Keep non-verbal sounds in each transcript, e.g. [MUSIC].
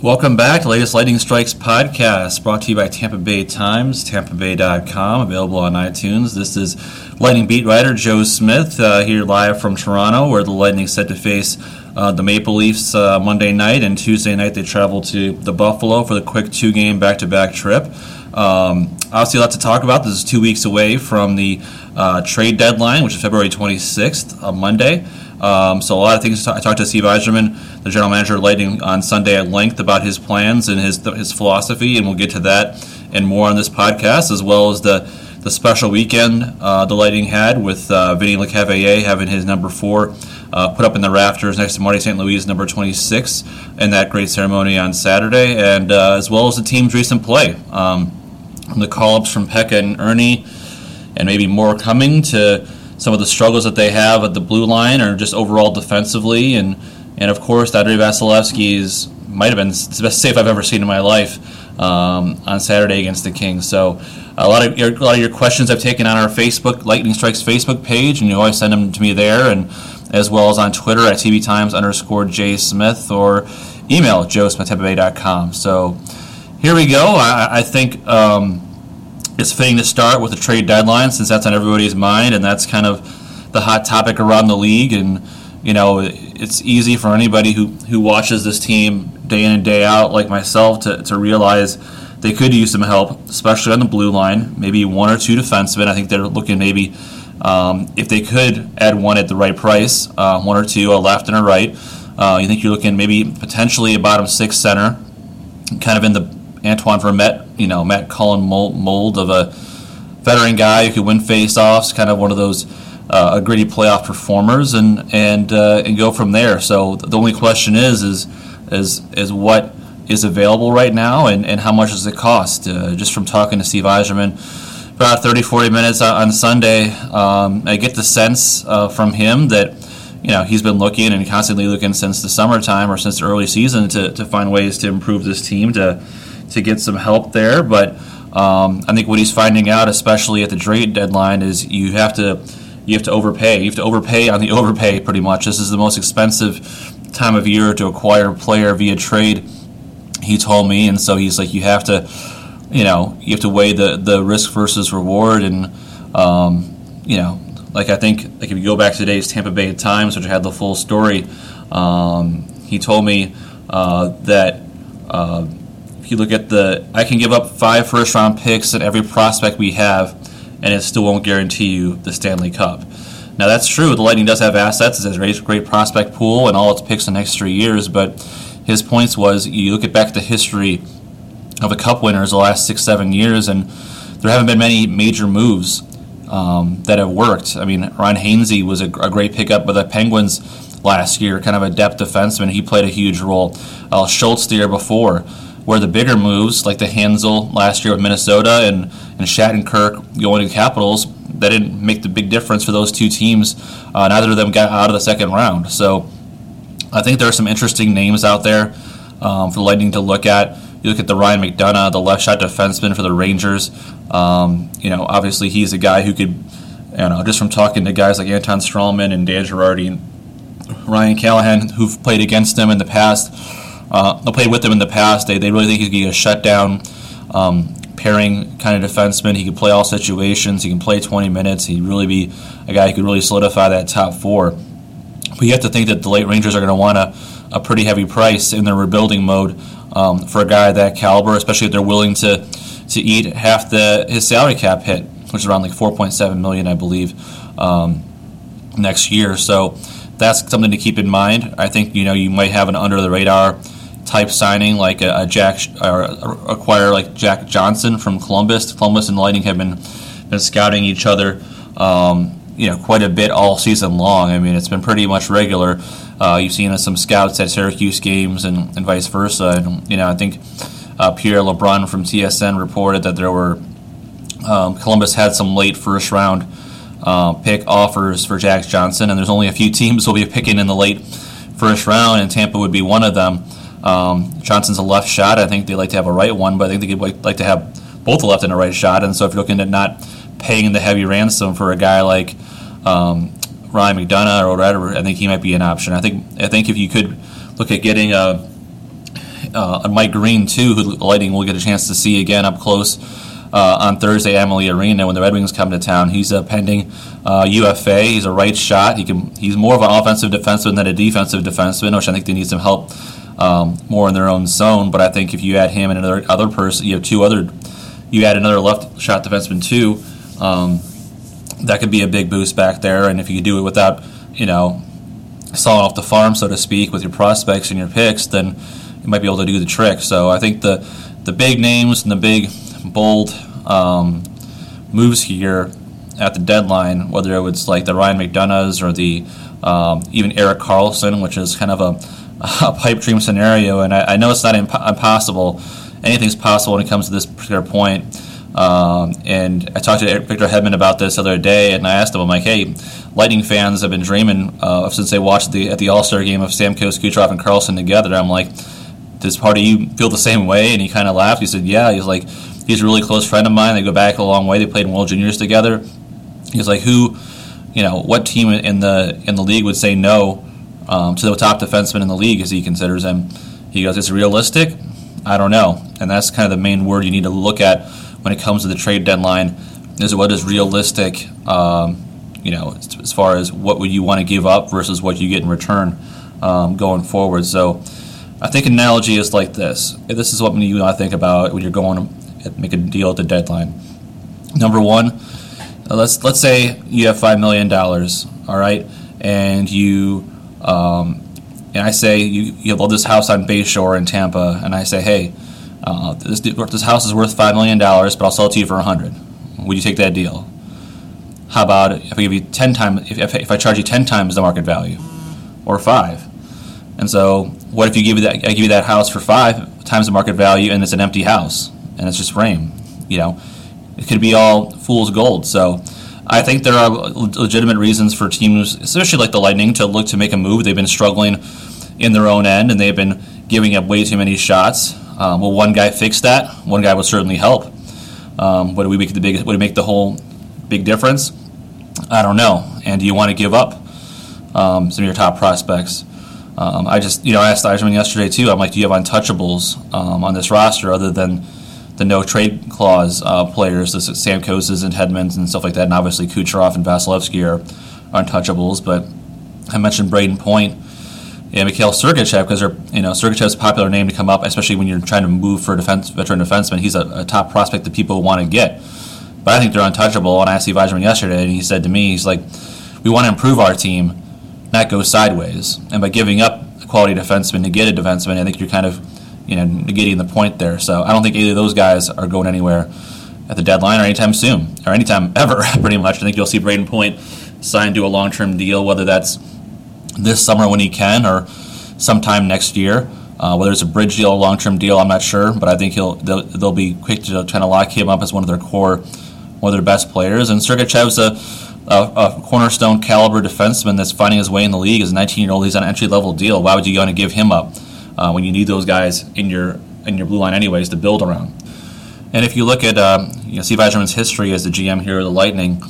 Welcome back to latest Lightning Strikes podcast, brought to you by Tampa Bay Times, tampabay.com, available on iTunes. This is Lightning beat writer Joe Smith uh, here live from Toronto, where the Lightning set to face uh, the Maple Leafs uh, Monday night, and Tuesday night they travel to the Buffalo for the quick two-game back-to-back trip. Um, obviously, a lot to talk about. This is two weeks away from the uh, trade deadline, which is February 26th, on Monday. Um, so a lot of things. I talked to Steve Yzerman, the general manager of Lightning, on Sunday at length about his plans and his his philosophy, and we'll get to that and more on this podcast, as well as the the special weekend uh, the Lightning had with uh, Vinny Lecavalier having his number four uh, put up in the rafters next to Marty St. Louis, number 26, in that great ceremony on Saturday, and uh, as well as the team's recent play. Um, the call ups from Peca and Erne, and maybe more coming to some of the struggles that they have at the blue line or just overall defensively. And, and of course, Andrei Vasilevskiy's might have been the best save I've ever seen in my life um, on Saturday against the Kings. So a lot of your, a lot of your questions I've taken on our Facebook Lightning Strikes Facebook page, and you always send them to me there, and as well as on Twitter at TB Times underscore J Smith or email joesmith.com. So here we go. I, I think. Um, it's fitting to start with the trade deadline since that's on everybody's mind and that's kind of the hot topic around the league. And you know, it's easy for anybody who who watches this team day in and day out, like myself, to to realize they could use some help, especially on the blue line. Maybe one or two defensemen. I think they're looking maybe. Um, if they could add one at the right price, uh, one or two, a left and a right, uh, you think you're looking maybe potentially a bottom six center, kind of in the Antoine Vermette, you know, Matt Cullen mold of a veteran guy who could win faceoffs, kind of one of those uh, gritty playoff performers, and and uh, and go from there. So the only question is is is is what is available right now, and, and how much does it cost? Uh, just from talking to Steve Yzerman about 30, 40 minutes on Sunday, um, I get the sense uh, from him that you know he's been looking and constantly looking since the summertime or since the early season to, to find ways to improve this team to to get some help there. But um, I think what he's finding out, especially at the trade deadline, is you have to you have to overpay. You have to overpay on the [LAUGHS] overpay. Pretty much, this is the most expensive time of year to acquire a player via trade. He told me, and so he's like, you have to, you know, you have to weigh the the risk versus reward, and um, you know, like I think, like if you go back to today's Tampa Bay Times, which had the full story, um, he told me uh, that. Uh, you look at the, I can give up five first round picks and every prospect we have, and it still won't guarantee you the Stanley Cup. Now that's true. The Lightning does have assets. It has a great prospect pool and all its picks the next three years. But his points was you look at back the history of the Cup winners the last six seven years, and there haven't been many major moves um, that have worked. I mean, Ron Hainsey was a, a, great pickup by the Penguins last year, kind of a depth defenseman. He played a huge role. Uh, Schultz the year before where the bigger moves, like the Hanzal last year with Minnesota and, and Shattenkirk going to Capitals, that didn't make the big difference for those two teams. Uh, neither of them got out of the second round. So I think there are some interesting names out there um, for the Lightning to look at. You look at the Ryan McDonagh, the left shot defenseman for the Rangers. Um, you know, obviously he's a guy who could, you know, just from talking to guys like Anton Stralman and Dan Girardi, and Ryan Callahan, who've played against him in the past uh, I played with him in the past. They, they really think he could be a shutdown um, pairing kind of defenseman. He can play all situations. He can play 20 minutes. He'd really be a guy who could really solidify that top four. But you have to think that the late Rangers are going to want a, a pretty heavy price in their rebuilding mode um, for a guy of that caliber, especially if they're willing to to eat half the his salary cap hit, which is around like 4.7 million, I believe, um, next year. So that's something to keep in mind. I think you know you might have an under the radar type signing like a, a Jack or acquire like Jack Johnson from Columbus. Columbus and Lightning have been been scouting each other, um, you know, quite a bit all season long. I mean, it's been pretty much regular. Uh, you've seen some scouts at Syracuse games and, and vice versa. And you know, I think uh, Pierre LeBrun from TSN reported that there were um, Columbus had some late first round uh, pick offers for Jack Johnson, and there's only a few teams [LAUGHS] will be picking in the late first round, and Tampa would be one of them. Um, Johnson's a left shot. I think they like to have a right one, but I think they'd like to have both a left and a right shot. And so if you're looking at not paying the heavy ransom for a guy like um, Ryan McDonagh or whatever, I think he might be an option. I think I think if you could look at getting a uh, Mike Green too, who the Lightning will get a chance to see again up close uh, on Thursday Amalie Arena when the Red Wings come to town. He's a pending uh, UFA. He's a right shot. He can. He's more of an offensive defenseman than a defensive defenseman, which I think they need some help um, more in their own zone. But I think if you add him and another other person, you have two other. You add another left shot defenseman too. Um, that could be a big boost back there, and if you could do it without, you know, sawing off the farm, so to speak, with your prospects and your picks, then you might be able to do the trick. So I think the the big names and the big bold um, moves here at the deadline, whether it was like the Ryan McDonagh's or the um, even Erik Karlsson, which is kind of a, a pipe dream scenario. And I, I know it's not imp- impossible. Anything's possible when it comes to this particular point. Um, and I talked to Victor Hedman about this the other day, and I asked him, I'm like, hey, Lightning fans have been dreaming uh, since they watched the at the All Star game of Stamkos, Kucherov, and Karlsson together. I'm like, does part of you feel the same way? And he kind of laughed. He said, yeah. He's like, he's a really close friend of mine. They go back a long way. They played in World Juniors together. He's like, who, you know, what team in the in the league would say no um, to the top defenseman in the league as he considers him? He goes, it's realistic. I don't know, and that's kind of the main word you need to look at when it comes to the trade deadline. Is what is realistic? Um, you know, as far as what would you want to give up versus what you get in return um, going forward. So, I think analogy is like this. This is what you and I think about when you're going to make a deal at the deadline. Number one, let's let's say you have five million dollars, all right, and you um, and I say you you have this house on Bayshore in Tampa, and I say, hey, uh, this this house is worth five million dollars, but I'll sell it to you for a hundred. Would you take that deal? How about if I give you ten times if, if I charge you ten times the market value, or five? And so, what if you give you that? I give you that house for five times the market value, and it's an empty house, and it's just frame. You know, it could be all fool's gold. So, I think there are legitimate reasons for teams, especially like the Lightning, to look to make a move. They've been struggling in their own end, and they've been giving up way too many shots. Um, will one guy fix that? One guy will certainly help. Um, would we make the big? Would it make the whole big difference? I don't know. And do you want to give up um, some of your top prospects? Um, I just, you know, I asked Yzerman yesterday too. I'm like, do you have untouchables um, on this roster other than the no trade clause uh, players, the Stamkoses and Hedmans and stuff like that, and obviously Kucherov and Vasilevskiy are untouchables. But I mentioned Brayden Point and Mikhail Sergachev because they're, you know, Sergachev's a popular name to come up, especially when you're trying to move for a defense, veteran defenseman. He's a, a top prospect that people want to get. But I think they're untouchable. And I asked Yzerman yesterday, and he said to me, he's like, we want to improve our team, not go sideways. And by giving up a quality defenseman to get a defenseman, I think you're kind of, you know, negating the point there. So I don't think either of those guys are going anywhere at the deadline or anytime soon, or anytime [LAUGHS] ever, pretty much. I think you'll see Brayden Point signed to a long-term deal, whether that's this summer when he can or sometime next year. Uh, whether it's a bridge deal, a long-term deal, I'm not sure, but I think he'll they'll, they'll be quick to try to lock him up as one of their core one of their best players. And Sergachev's a, a, a cornerstone caliber defenseman that's finding his way in the league. As a 19 year old, he's on an entry level deal. Why would you want to give him up uh, when you need those guys in your in your blue line anyways to build around? And if you look at um, you know, Steve Yzerman's history as the GM here of the Lightning,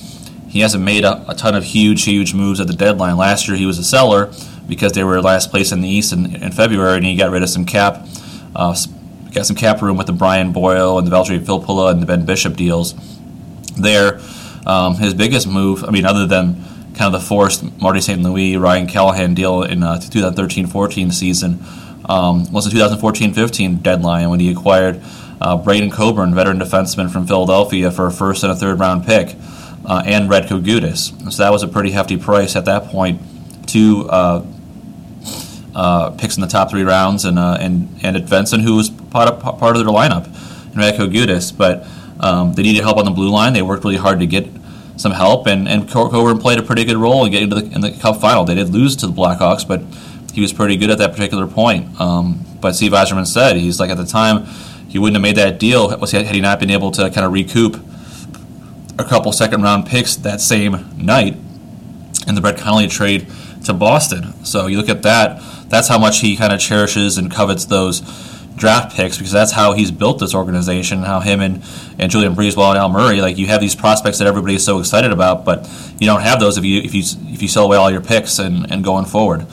he hasn't made a, a, ton of huge, huge moves at the deadline. Last year he was a seller because they were last place in the East in, in February, and he got rid of some cap, uh, got some cap room with the Brian Boyle and the Valtteri Filppula and the Ben Bishop deals there. Um, his biggest move, I mean, other than kind of the forced Marty St. Louis, Ryan Callahan deal in uh, 2013-14 season, um, was the 2014-15 deadline when he acquired uh, Braydon Coburn, veteran defenseman from Philadelphia, for a first and a third round pick, uh, and Radko Gudas. So that was a pretty hefty price at that point. Two uh, uh, picks in the top three rounds, and uh, and and Benson, who was part of, part of their lineup, and Radko Gudas, but um, they needed help on the blue line. They worked really hard to get some help, and, and Coburn played a pretty good role in getting to the, in the Cup final. They did lose to the Blackhawks, but he was pretty good at that particular point. Um, but Steve Yzerman said he's like at the time he wouldn't have made that deal had he not been able to kind of recoup a couple second round picks that same night in the Brett Connolly trade to Boston. So you look at that, that's how much he kind of cherishes and covets those draft picks because that's how he's built this organization. How him and, and Julien BriseBois and Al Murray, like you have these prospects that everybody is so excited about, but you don't have those if you if you if you sell away all your picks and, and going forward.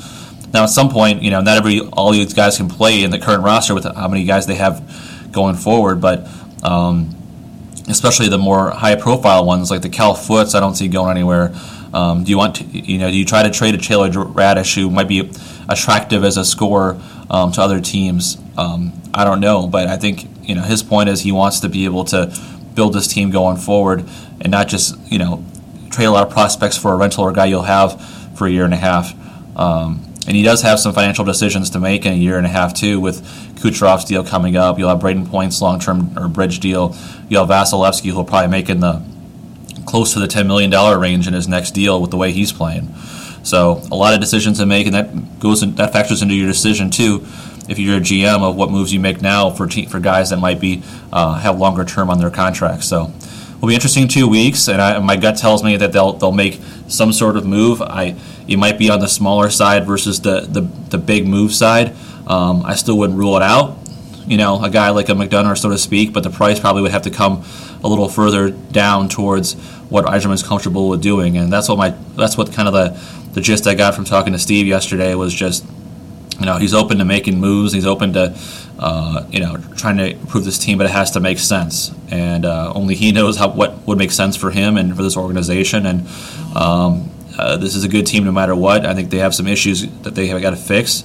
Now, at some point, you know, not every all these guys can play in the current roster with how many guys they have going forward, but um, especially the more high-profile ones like the Cal Footes, I don't see going anywhere. Um, do you want to, you know, do you try to trade a Taylor Raddysh who might be attractive as a scorer um, to other teams? Um, I don't know, but I think you know his point is he wants to be able to build this team going forward and not just you know trade a lot of prospects for a rental or a guy you'll have for a year and a half. Um, and he does have some financial decisions to make in a year and a half too, with Kucherov's deal coming up. You'll have Brayden Point's long-term or bridge deal. You'll have Vasilevskiy, who'll probably make in the close to the ten million dollar range in his next deal with the way he's playing. So a lot of decisions to make, and that goes in, that factors into your decision too. If you're a GM of what moves you make now for te- for guys that might be uh, have longer term on their contracts. So will be interesting in two weeks, and I, my gut tells me that they'll they'll make some sort of move. I it might be on the smaller side versus the the, the big move side. Um, I still wouldn't rule it out. You know, a guy like a McDonagh, so to speak, but the price probably would have to come a little further down towards what is comfortable with doing, and that's what my that's what kind of the the gist I got from talking to Steve yesterday was just you know he's open to making moves. He's open to uh, you know trying to improve this team, but it has to make sense. And uh, only he knows how what would make sense for him and for this organization. And um, uh, this is a good team no matter what. I think they have some issues that they have got to fix.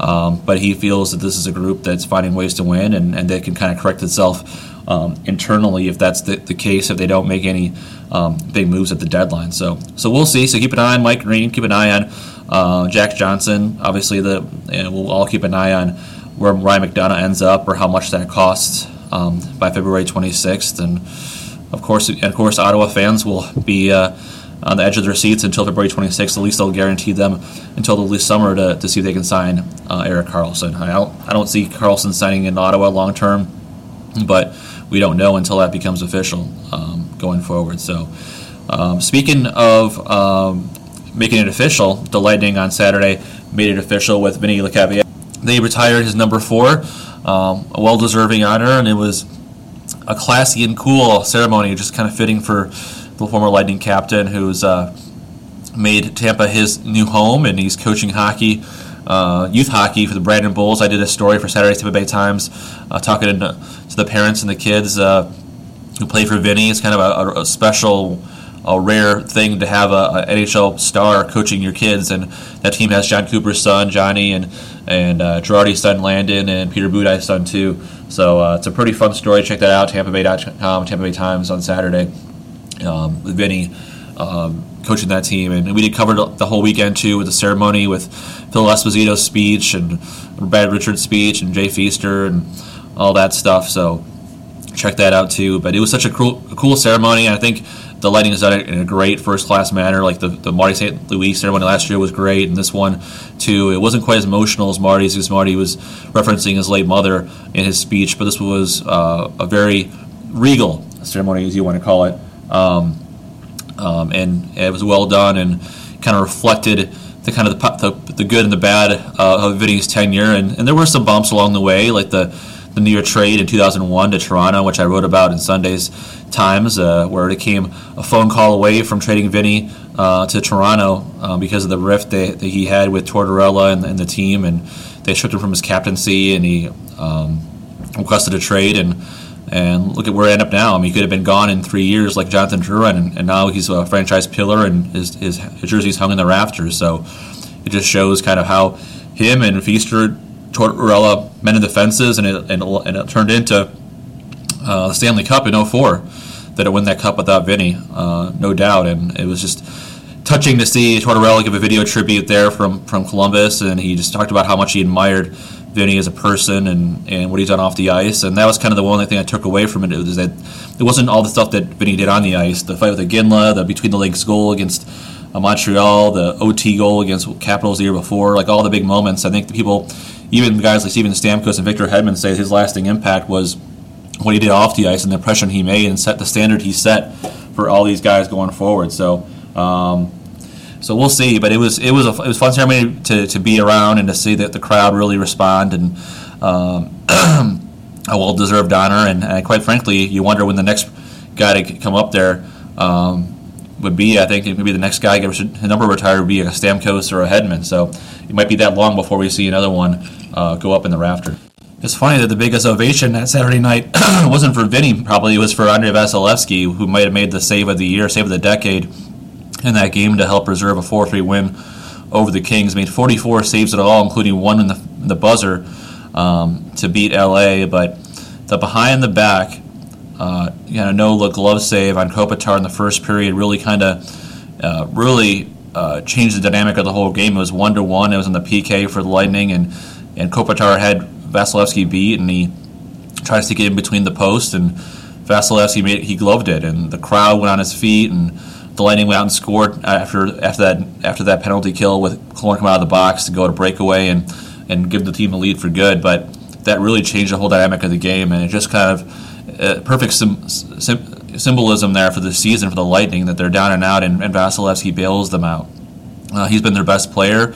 Um, but he feels that this is a group that's finding ways to win and, and they can kind of correct itself um, internally if that's the, the case, if they don't make any um, big moves at the deadline. So so we'll see. So keep an eye on Mike Green, keep an eye on uh, Jack Johnson. Obviously, the we'll all keep an eye on where Ryan McDonagh ends up or how much that costs um, by February 26th. And of course, of course, Ottawa fans will be uh, on the edge of their seats until February 26th. At least they'll guarantee them until the least summer to, to see if they can sign uh, Erik Karlsson. I don't, I don't see Karlsson signing in Ottawa long term, but we don't know until that becomes official um, going forward. So, um, speaking of um, making it official, the Lightning on Saturday made it official with Vinny Lecavalier. They retired his number four, um, a well-deserving honor, and it was a classy and cool ceremony, just kind of fitting for the former Lightning captain who's uh, made Tampa his new home, and he's coaching hockey, uh, youth hockey for the Brandon Bulls. I did a story for Saturday's Tampa Bay Times, uh, talking to, to, the parents and the kids uh, who play for Vinny. It's kind of a, a special a rare thing to have a, a, NHL star coaching your kids, and that team has John Cooper's son Johnny and and uh, Girardi's son Landon and Peter Budaj's son too. So uh, it's a pretty fun story. Check that out, TampaBay.com, Tampa Bay Times on Saturday. Um, Vinny um, coaching that team, and we did cover the whole weekend too with the ceremony with Phil Esposito's speech and Brad Richards' speech and Jay Feaster and all that stuff. So check that out too. But it was such a cool, cool ceremony. And I think the lighting has done in a great first class manner. Like the, the Marty St. Louis ceremony last year was great, and this one too. It wasn't quite as emotional as Marty's because Marty was referencing his late mother in his speech, but this was uh, a very regal ceremony, as you want to call it. Um, um, and it was well done and kind of reflected the kind of the, the, the good and the bad uh, of Vinny's tenure. And, and there were some bumps along the way, like the the New trade in 2001 to Toronto, which I wrote about in Sunday's Times, uh, where it came a phone call away from trading Vinny uh, to Toronto uh, because of the rift that, that, he had with Tortorella and, and, the team, and they stripped him from his captaincy, and he um, requested a trade, and and look at where he ended up now. I mean, he could have been gone in three years like Jonathan Drouin, and, and now he's a franchise pillar, and his, his, his jersey's hung in the rafters. So it just shows kind of how him and Feaster Tortorella mended the fences, and it, and, and it turned into uh, the Stanley Cup in 04 that it won that cup without Vinny, uh, no doubt. And it was just touching to see Tortorella give a video tribute there from, from Columbus, and he just talked about how much he admired Vinny as a person and, and what he's done off the ice. And that was kind of the only thing I took away from it is that it wasn't all the stuff that Vinny did on the ice. The fight with Iginla, the between the legs goal against uh, Montreal, the OT goal against Capitals the year before, like all the big moments. I think the people even guys like Steven Stamkos and Victor Hedman say his lasting impact was what he did off the ice and the impression he made and set the standard he set for all these guys going forward. So, um, so we'll see. But it was it was a it was fun ceremony to, to be around and to see that the crowd really respond and um, [CLEARS THROAT] a well deserved honor. And, and, quite frankly, you wonder when the next guy to come up there. Um, would be. I think maybe the next guy get a number retired would be a Stamkos or a Hedman. So it might be that long before we see another one uh, go up in the rafter. It's funny that the biggest ovation that Saturday night [CLEARS THROAT] wasn't for Vinny. Probably it was for Andrei Vasilevskiy, who might have made the save of the year, save of the decade in that game to help preserve a 4-3 win over the Kings. Made 44 saves at all, including one in the, the buzzer um, to beat LA. But the behind the back, uh, you know, no look glove save on Kopitar in the first period really kind of uh, really uh, changed the dynamic of the whole game. It was one to one. It was in the PK for the Lightning, and and Kopitar had Vasilevskiy beat, and he tries to get in between the post, and Vasilevskiy made he gloved it, and the crowd went on his feet, and the Lightning went out and scored after after that after that penalty kill with Killorn come out of the box to go to breakaway and and give the team the lead for good, but that really changed the whole dynamic of the game, and it just kind of uh, perfect sim, sim, symbolism there for the season for the Lightning that they're down and out, and, and Vasilevskiy bails them out. Uh, he's been their best player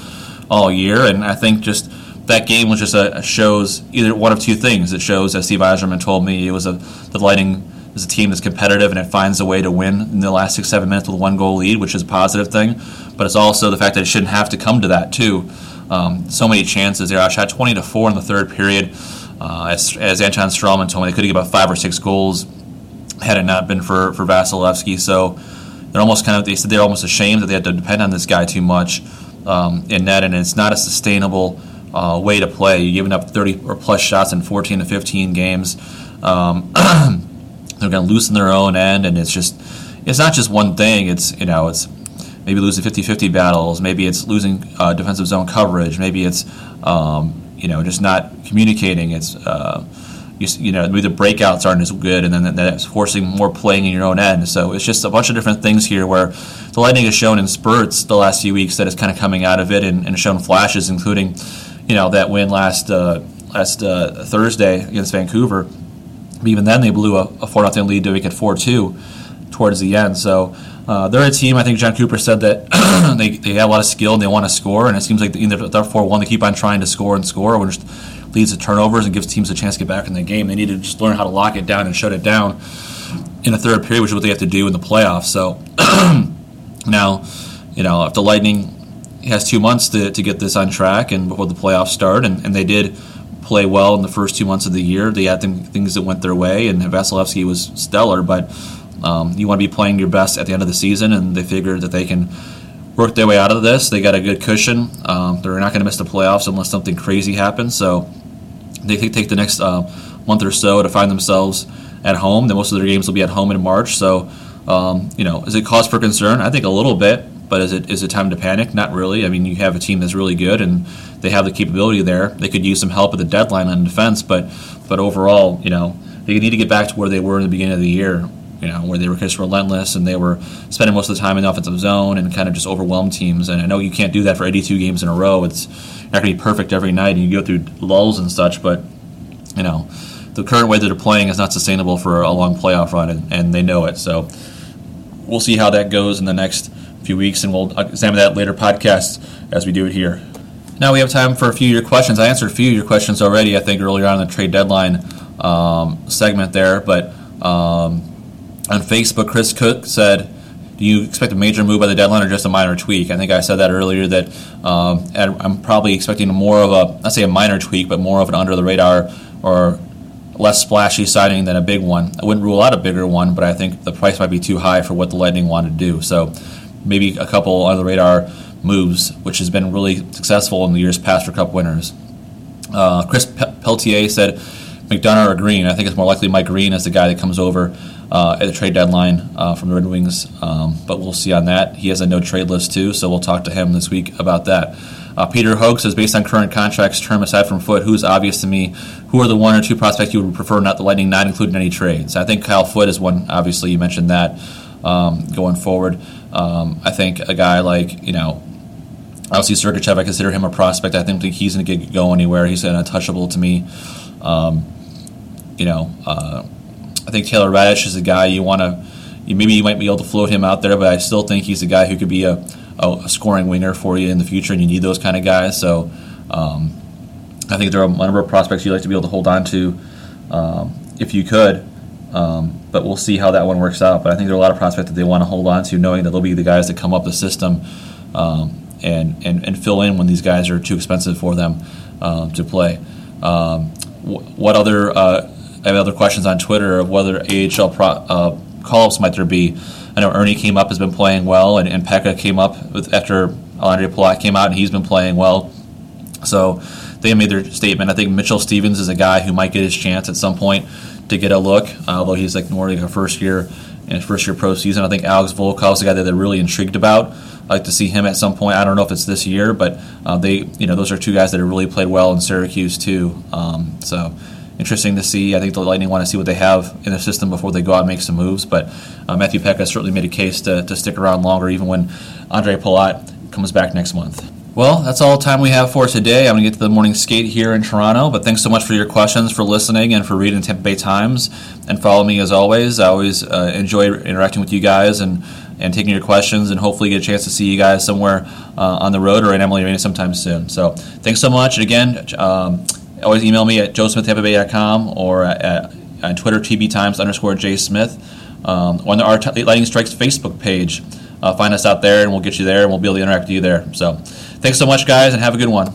all year, and I think just that game was just a, a, shows either one of two things. It shows, as Steve Yzerman told me, it was a the Lightning is a team that's competitive and it finds a way to win in the last six seven minutes with a one goal lead, which is a positive thing. But it's also the fact that it shouldn't have to come to that too. Um, so many chances there. I shot twenty to four in the third period. Uh, as, as Anton Stralman told me, they could have got about five or six goals had it not been for for Vasilevskiy. So they're almost kind of they said they're almost ashamed that they had to depend on this guy too much um, in net, and it's not a sustainable uh, way to play. You're giving up 30 or plus shots in 14 to 15 games. Um, [CLEARS THROAT] they're going to loosen their own end, and it's just it's not just one thing. It's you know it's maybe losing 50-50 battles. Maybe it's losing uh, defensive zone coverage. Maybe it's um, you know just not communicating. It's uh, you, you, know maybe the breakouts aren't as good, and then that's forcing more playing in your own end. So it's just a bunch of different things here where the Lightning has shown in spurts the last few weeks that it's kind of coming out of it and, and shown flashes, including you know that win last uh, last uh, Thursday against Vancouver. Even then, they blew a, a four nothing lead to make it four two towards the end. So uh, they're a team. I think John Cooper said that [CLEARS THROAT] they, they have a lot of skill and they want to score, and it seems like either they're four one, they keep on trying to score and score, which leads to turnovers and gives teams a chance to get back in the game. They need to just learn how to lock it down and shut it down in a third period, which is what they have to do in the playoffs. So [CLEARS THROAT] now, you know, if the Lightning has two months to, to get this on track and before the playoffs start, and, and they did play well in the first two months of the year. They had things that went their way, and Vasilevskiy was stellar. But um, you want to be playing your best at the end of the season, and they figured that they can work their way out of this. They got a good cushion. Um, they're not going to miss the playoffs unless something crazy happens. So they can take the next uh, month or so to find themselves at home. Then most of their games will be at home in March. So um, you know, is it cause for concern? I think a little bit. But is it is it time to panic? Not really. I mean, you have a team that's really good and they have the capability there. They could use some help at the deadline on defense, but but overall, you know, they need to get back to where they were in the beginning of the year. You know, where they were just relentless and they were spending most of the time in the offensive zone and kind of just overwhelmed teams. And I know you can't do that for 82 games in a row. It's not going to be perfect every night, and you go through lulls and such. But you know, the current way that they're playing is not sustainable for a long playoff run, and, and they know it. So we'll see how that goes in the next few weeks, and we'll examine that later podcast as we do it here. Now we have time for a few of your questions. I answered a few of your questions already, I think, earlier on in the trade deadline um, segment there. But um, on Facebook, Chris Cook said, do you expect a major move by the deadline or just a minor tweak? I think I said that earlier that um, I'm probably expecting more of a, let's say a minor tweak, but more of an under the radar or less splashy signing than a big one. I wouldn't rule out a bigger one, but I think the price might be too high for what the Lightning want to do. So maybe a couple under the radar moves, which has been really successful in the years past for Cup winners. Uh, Chris Peltier said McDonagh or Green. I think it's more likely Mike Green as the guy that comes over uh, at the trade deadline uh, from the Red Wings, um, but we'll see on that. He has a no trade list too, so we'll talk to him this week about that. Uh, Peter Hogue says, based on current contracts term aside from Foote, who's obvious to me? Who are the one or two prospects you would prefer not the Lightning not including any trades? I think Kyle Foote is one. Obviously, you mentioned that um, going forward. Um, I think a guy like, you know, obviously Sergachev, I consider him a prospect. I think he's going to go anywhere. He's an untouchable to me. Um, you know, uh, I think Taylor Raddysh is a guy you want to, maybe you might be able to float him out there, but I still think he's a guy who could be a, a, a scoring winger for you in the future, and you need those kind of guys. So um, I think there are a number of prospects you'd like to be able to hold on to um, if you could. Um, but we'll see how that one works out. But I think there are a lot of prospects that they want to hold on to, knowing that they'll be the guys that come up the system um, and, and, and fill in when these guys are too expensive for them um, to play. Um, wh- what other uh, I have other questions on Twitter of whether AHL pro, uh, call-ups might there be. I know Erne came up, has been playing well, and, and Peca came up with after Ondrej Palat came out, and he's been playing well. So they made their statement. I think Mitchell Stephens is a guy who might get his chance at some point to get a look, although he's like like a first year in his first year pro season. I think Alex Volkov's a guy that they're really intrigued about. I'd like to see him at some point. I don't know if it's this year, but uh, they, you know, those are two guys that have really played well in Syracuse too. Um, so interesting to see. I think the Lightning want to see what they have in their system before they go out and make some moves. But uh, Matthew Peca certainly made a case to, to stick around longer, even when Ondrej Palat comes back next month. Well, that's all the time we have for today. I'm going to get to the morning skate here in Toronto, but thanks so much for your questions, for listening, and for reading Tampa Bay Times. And follow me as always. I always uh, enjoy interacting with you guys and, and taking your questions, and hopefully get a chance to see you guys somewhere uh, on the road or in Amalie Arena sometime soon. So thanks so much. And again, um, always email me at joesmithtampabay.com or at, on Twitter, TB Times underscore Smith, um, on our Lightning Strikes Facebook page. Uh, find us out there, and we'll get you there, and we'll be able to interact with you there. So, thanks so much, guys, and have a good one.